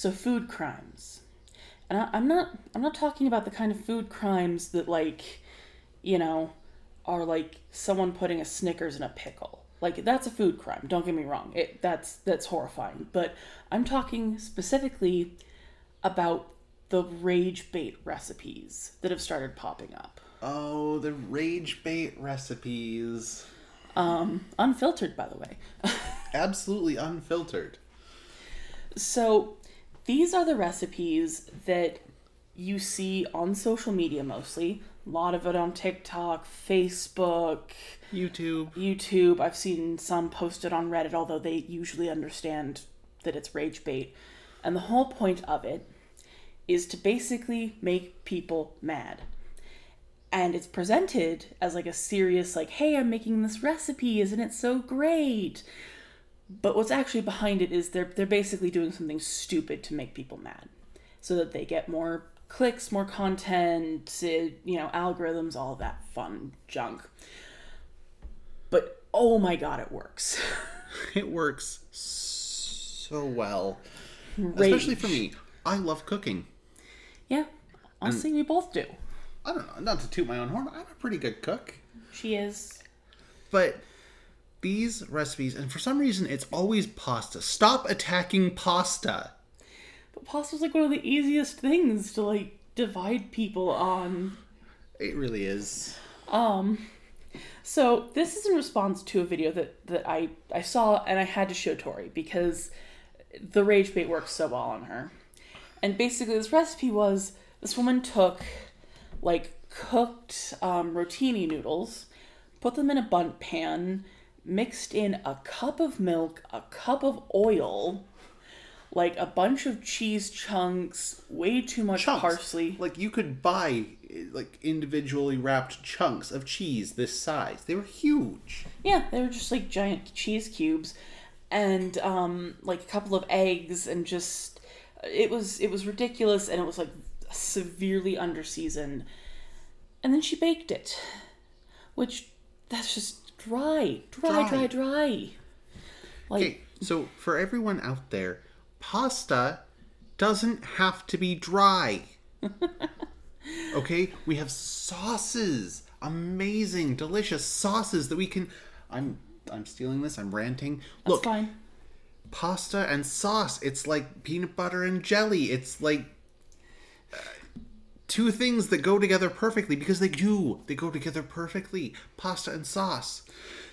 So food crimes. And I, I'm not I'm not talking about the kind of food crimes that like, you know, are like someone putting a Snickers in a pickle. Like that's a food crime. Don't get me wrong. It that's that's horrifying. But I'm talking specifically about the rage bait recipes that have started popping up. Oh, the rage bait recipes. Um, unfiltered, by the way. Absolutely unfiltered. So, these are the recipes that you see on social media mostly. A lot of it on TikTok, Facebook, YouTube. YouTube. I've seen some posted on Reddit, although they usually understand that it's rage bait. And the whole point of it is to basically make people mad. And it's presented as like a serious, like, hey, I'm making this recipe, isn't it so great? But what's actually behind it is they're they're basically doing something stupid to make people mad, so that they get more clicks, more content, you know, algorithms, all that fun junk. But oh my god, it works. It works so well. Rage. Especially for me. I love cooking. Yeah, honestly, we both do. I don't know, not to toot my own horn, I'm a pretty good cook. She is. But these recipes, and for some reason it's always pasta. Stop attacking pasta. But pasta's like one of the easiest things to like divide people on. It really is. Um, so this is in response to a video that that I I saw and I had to show Tori because the rage bait works so well on her. And basically, this recipe was this woman took like cooked um, rotini noodles, put them in a Bundt pan, mixed in a cup of milk, a cup of oil, like a bunch of cheese chunks, way too much Chunks. parsley. Like you could buy like individually wrapped chunks of cheese this size. They were huge. Yeah, they were just like giant cheese cubes, and um, like a couple of eggs, and just it was it was ridiculous, and it was like severely underseasoned. And then she baked it, which that's just dry, dry, dry, Dry. dry. Like Okay, so for everyone out there, pasta doesn't have to be dry. okay, we have sauces, amazing, delicious sauces that we can. I'm I'm stealing this. I'm ranting. that's Look, fine. pasta and sauce. It's like peanut butter and jelly. It's like two things that go together perfectly because they do. They go together perfectly. Pasta and sauce.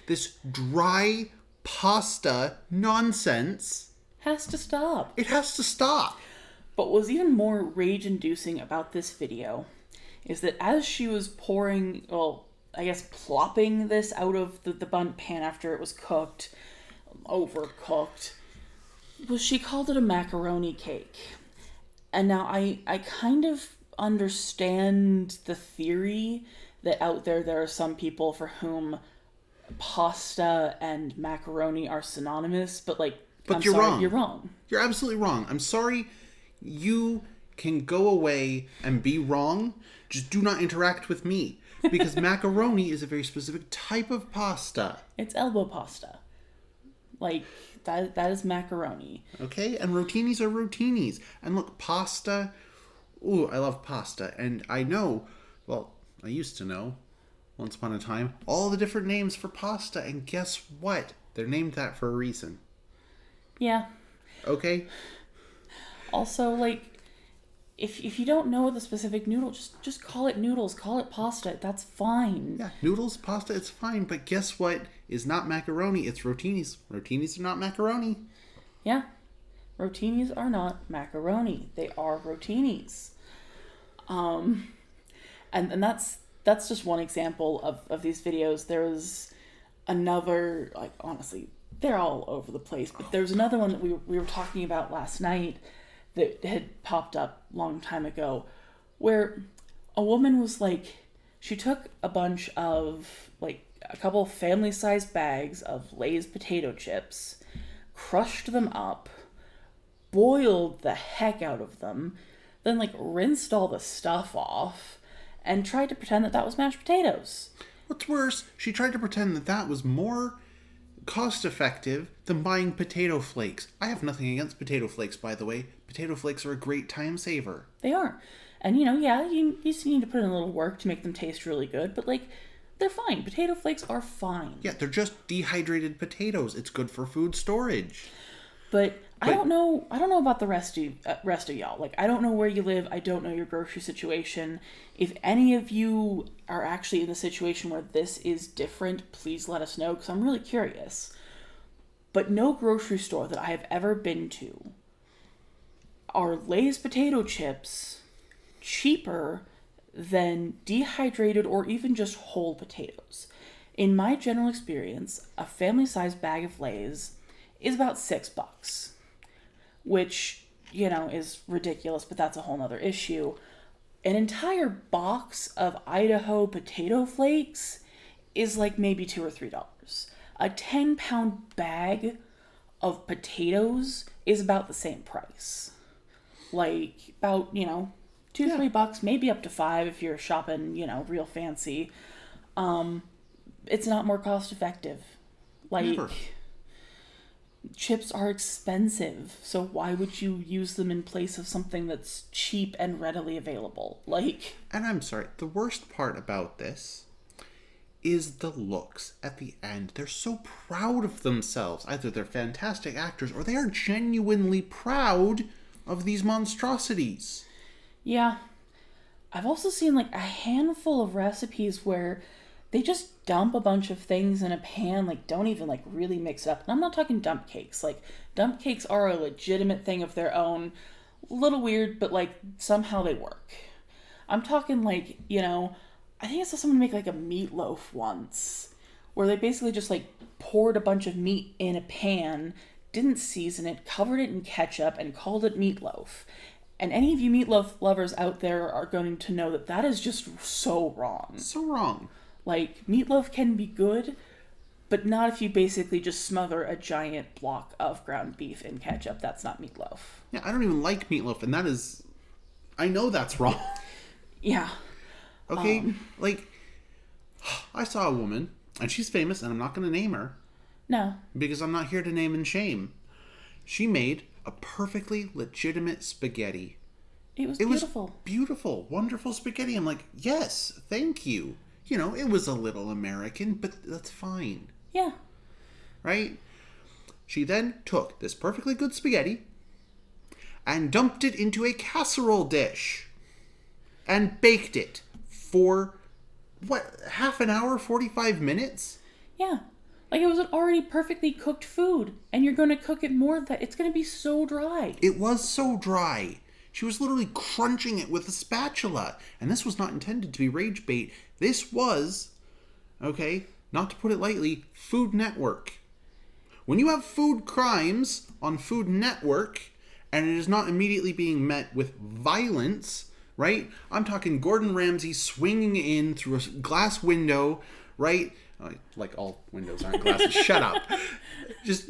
This dry pasta nonsense. Has to stop. It has to stop. But what was even more rage inducing about this video is that as she was pouring, well, I guess plopping this out of the, the Bundt pan after it was cooked, overcooked, was she called it a macaroni cake. And now I, I kind of understand the theory that out there there are some people for whom pasta and macaroni are synonymous, but like, But I'm you're sorry, wrong. You're wrong. You're absolutely wrong. I'm sorry. You can go away and be wrong. Just do not interact with me. Because macaroni is a very specific type of pasta. It's elbow pasta. Like that that is macaroni. Okay? And rotinis are rotinis. And look, pasta. Ooh, I love pasta. And I know, well, I used to know, once upon a time, all the different names for pasta. And guess what? They're named that for a reason. Yeah. Okay? Also like if if you don't know the specific noodle, just just call it noodles, call it pasta. That's fine. Yeah, noodles, pasta, it's fine. But guess what is not macaroni? It's rotinis. Rotinis are not macaroni. Yeah. Rotinis are not macaroni. They are rotinis. Um and and that's that's just one example of, of these videos. There was another like honestly, they're all over the place, but there's another one that we we were talking about last night that had popped up long time ago where a woman was like she took a bunch of like a couple family sized bags of Lay's potato chips, crushed them up, boiled the heck out of them, then like rinsed all the stuff off, and tried to pretend that that was mashed potatoes. What's worse, she tried to pretend that that was more cost effective than buying potato flakes. I have nothing against potato flakes, by the way. Potato flakes are a great time saver. They are. And you know, yeah, you, you just need to put in a little work to make them taste really good, but like, they're fine. Potato flakes are fine. Yeah, they're just dehydrated potatoes. It's good for food storage. But I don't know. I don't know about the rest of uh, rest of y'all. Like, I don't know where you live. I don't know your grocery situation. If any of you are actually in the situation where this is different, please let us know because I'm really curious. But no grocery store that I have ever been to are Lay's potato chips cheaper than dehydrated or even just whole potatoes. In my general experience, a family-sized bag of Lay's is about six bucks which you know is ridiculous but that's a whole nother issue. An entire box of idaho potato flakes is like maybe two or three dollars. A 10 pound bag of potatoes is about the same price. Like about you know two three bucks maybe up to five if you're shopping you know real fancy. Um it's not more cost effective. Like Never. Chips are expensive so why would you use them in place of something that's cheap and readily available like And I'm sorry, the worst part about this is the looks at the end. They're so proud of themselves. Either they're fantastic actors or they are genuinely proud of these monstrosities. yeah i've also seen like a handful of recipes where they just dump a bunch of things in a pan like don't even like really mix it up. And i'm not talking dump cakes. Like dump cakes are a legitimate thing of their own. Little weird but like somehow they work. I'm talking like you know i think i saw someone make like a meatloaf once where they basically just like poured a bunch of meat in a pan didn't season it covered it in ketchup and called it meatloaf. And any of you meatloaf lovers out there are going to know that that is just so wrong. So wrong. Like, meatloaf can be good, but not if you basically just smother a giant block of ground beef in ketchup. That's not meatloaf. Yeah, I don't even like meatloaf, and that is. I know that's wrong. Yeah. Okay? Um, like, I saw a woman, and she's famous, and I'm not going to name her No. because I'm not here to name and shame. She made a perfectly legitimate spaghetti. It was It was beautiful. beautiful, wonderful spaghetti. I'm like, yes, thank you. You know, it was a little American, but that's fine, Yeah. right? She then took this perfectly good spaghetti and dumped it into a casserole dish and baked it for what, half an hour, 45 minutes? Yeah. Like it was an already perfectly cooked food, and you're going to cook it more that it's going to be so dry. It was so dry. She was literally crunching it with a spatula. And this was not intended to be rage bait. This was, okay, not to put it lightly, Food Network. When you have food crimes on Food Network and it is not immediately being met with violence, right? I'm talking Gordon Ramsay swinging in through a glass window, right? Uh, Like all windows aren't glasses. Shut up. Just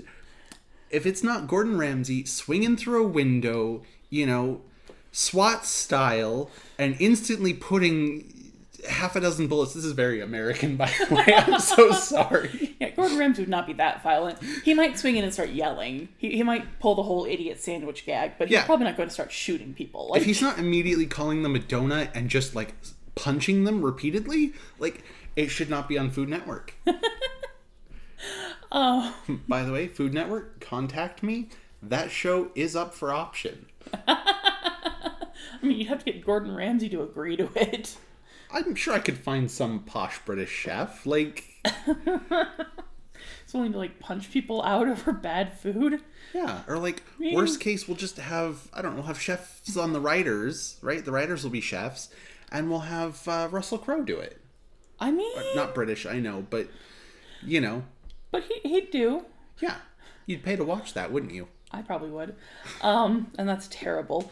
if it's not Gordon Ramsay swinging through a window, you know, SWAT style, and instantly putting half a dozen bullets. This is very American, by the way. I'm so sorry. Yeah, Gordon Ramsay would not be that violent. He might swing in and start yelling. He, he might pull the whole idiot sandwich gag, but he's Yeah. probably not going to start shooting people. Like, If he's not immediately calling them a donut and just like punching them repeatedly, like it should not be on Food Network. oh, By the way, Food Network, contact me. That show is up for option. I mean, you'd have to get Gordon Ramsay to agree to it. I'm sure I could find some posh British chef. Like, It's willing to like punch people out over bad food. Yeah, or like mean- worst case, we'll just have I don't know, have chefs on the writers, right? The writers will be chefs, and we'll have uh, Russell Crowe do it. I mean, Not British, I know, but you know, but he, he'd do. yeah, you'd pay to watch that, wouldn't you? I probably would. Um, and that's terrible.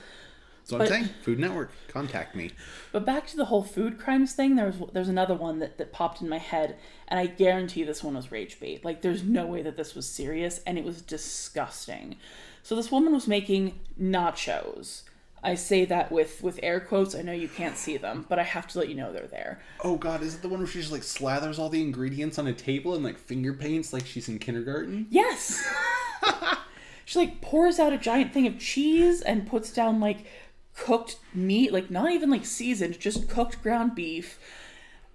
So I'm saying, Food Network, contact me. But back to the whole food crimes thing, there was there's another one that, that popped in my head, and I guarantee this one was rage bait. Like there's no way that this was serious, and it was disgusting. So this woman was making nachos, I say that with with air quotes. I know you can't see them, but I have to let you know they're there. Oh god, is it the one where she just like slathers all the ingredients on a table and like finger paints like she's in kindergarten? Yes. she like pours out a giant thing of cheese and puts down like cooked meat, like not even like seasoned, just cooked ground beef.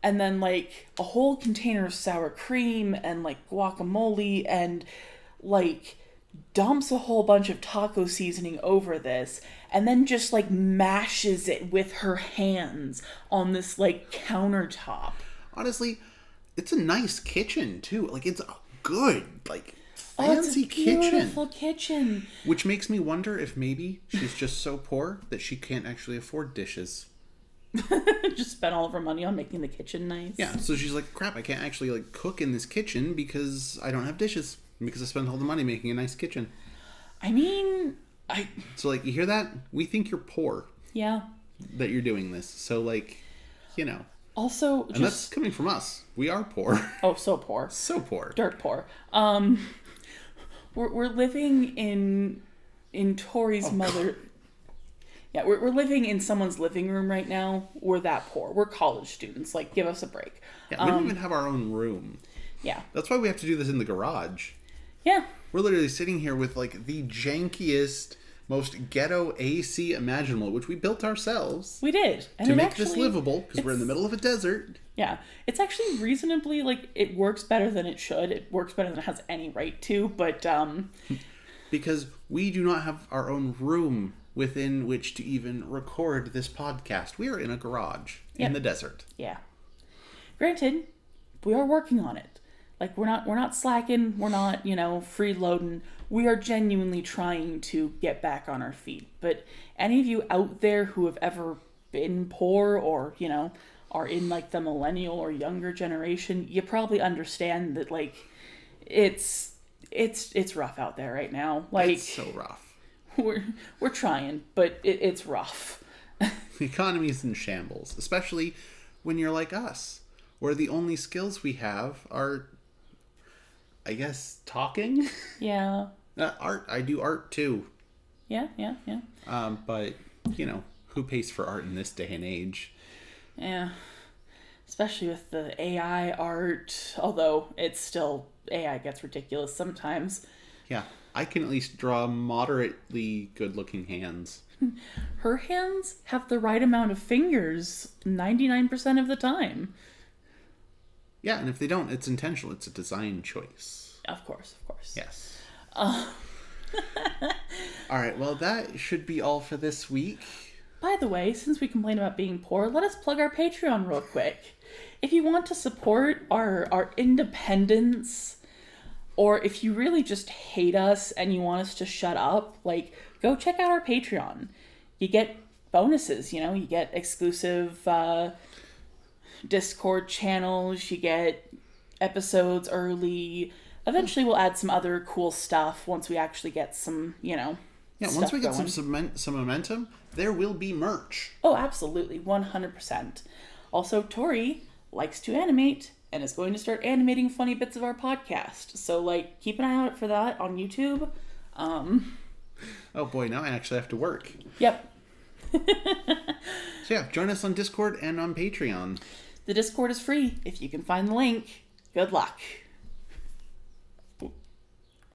And then like a whole container of sour cream and like guacamole and like dumps a whole bunch of taco seasoning over this and then just like mashes it with her hands on this like countertop. Honestly, it's a nice kitchen too. Like it's good like fancy kitchen. beautiful kitchen. Which makes me wonder if maybe she's just so poor that she can't actually afford dishes. just spent all of her money on making the kitchen nice. Yeah, so she's like, crap, I can't actually like cook in this kitchen because I don't have dishes. Because I spent all the money making a nice kitchen. I mean, I So like you hear that? We think you're poor yeah. that you're doing this. So like, you know. Also, And that's coming from us. We are poor. oh, so poor, so poor. dirt poor. Um, we're we're living in in Tori's Oh, mother. Yeah, we're we're living in someone's living room right now. We're that poor. We're college students. Like, give us a break. Yeah, we don't um, even have our own room. Yeah, That's why we have to do this in the garage. yeah. We're literally sitting here with like the jankiest, most ghetto AC imaginable, which we built ourselves We did and to make actually, this livable because we're in the middle of a desert. Yeah, it's actually reasonably like it works better than it should. It works better than it has any right to. But um, because we do not have our own room within which to even record this podcast. We are in a garage Yep. in the desert. yeah. Granted, we are working on it. Like we're not we're not slacking. We're not you know freeloading. We are genuinely trying to get back on our feet. But any of you out there who have ever been poor or you know are in like the millennial or younger generation, you probably understand that like it's it's it's rough out there right now. Like It's so rough. we're we're trying, but it, it's rough. The economy is in shambles, especially when you're like us, where the only skills we have are, I guess, talking. Yeah, uh, art. I do art too, yeah, yeah, yeah, um, but you know who pays for art in this day and age? yeah. Especially with the AI art, although it's still AI gets ridiculous sometimes. Yeah, I can at least draw moderately good-looking hands. Her hands have the right amount of fingers 99% of the time. Yeah, and if they don't, it's intentional. It's a design choice. Of course, of course. Yes. all right. Well, that should be all for this week. By the way, since we complain about being poor, let us plug our Patreon real quick. If you want to support our our independence, or if you really just hate us and you want us to shut up, like go check out our Patreon. You get bonuses, you know, you get exclusive uh, Discord channels, you get episodes early. Eventually, we'll add some other cool stuff once we actually get some, you know. Yeah, once we get some going. cement, some momentum, there will be merch. Oh, absolutely, 100%. Also, Tori likes to animate and is going to start animating funny bits of our podcast. So, like, keep an eye out for that on YouTube. Um, Oh boy, now I actually have to work. yep. So yeah, join us on Discord and on Patreon. The Discord is free if you can find the link. Good luck.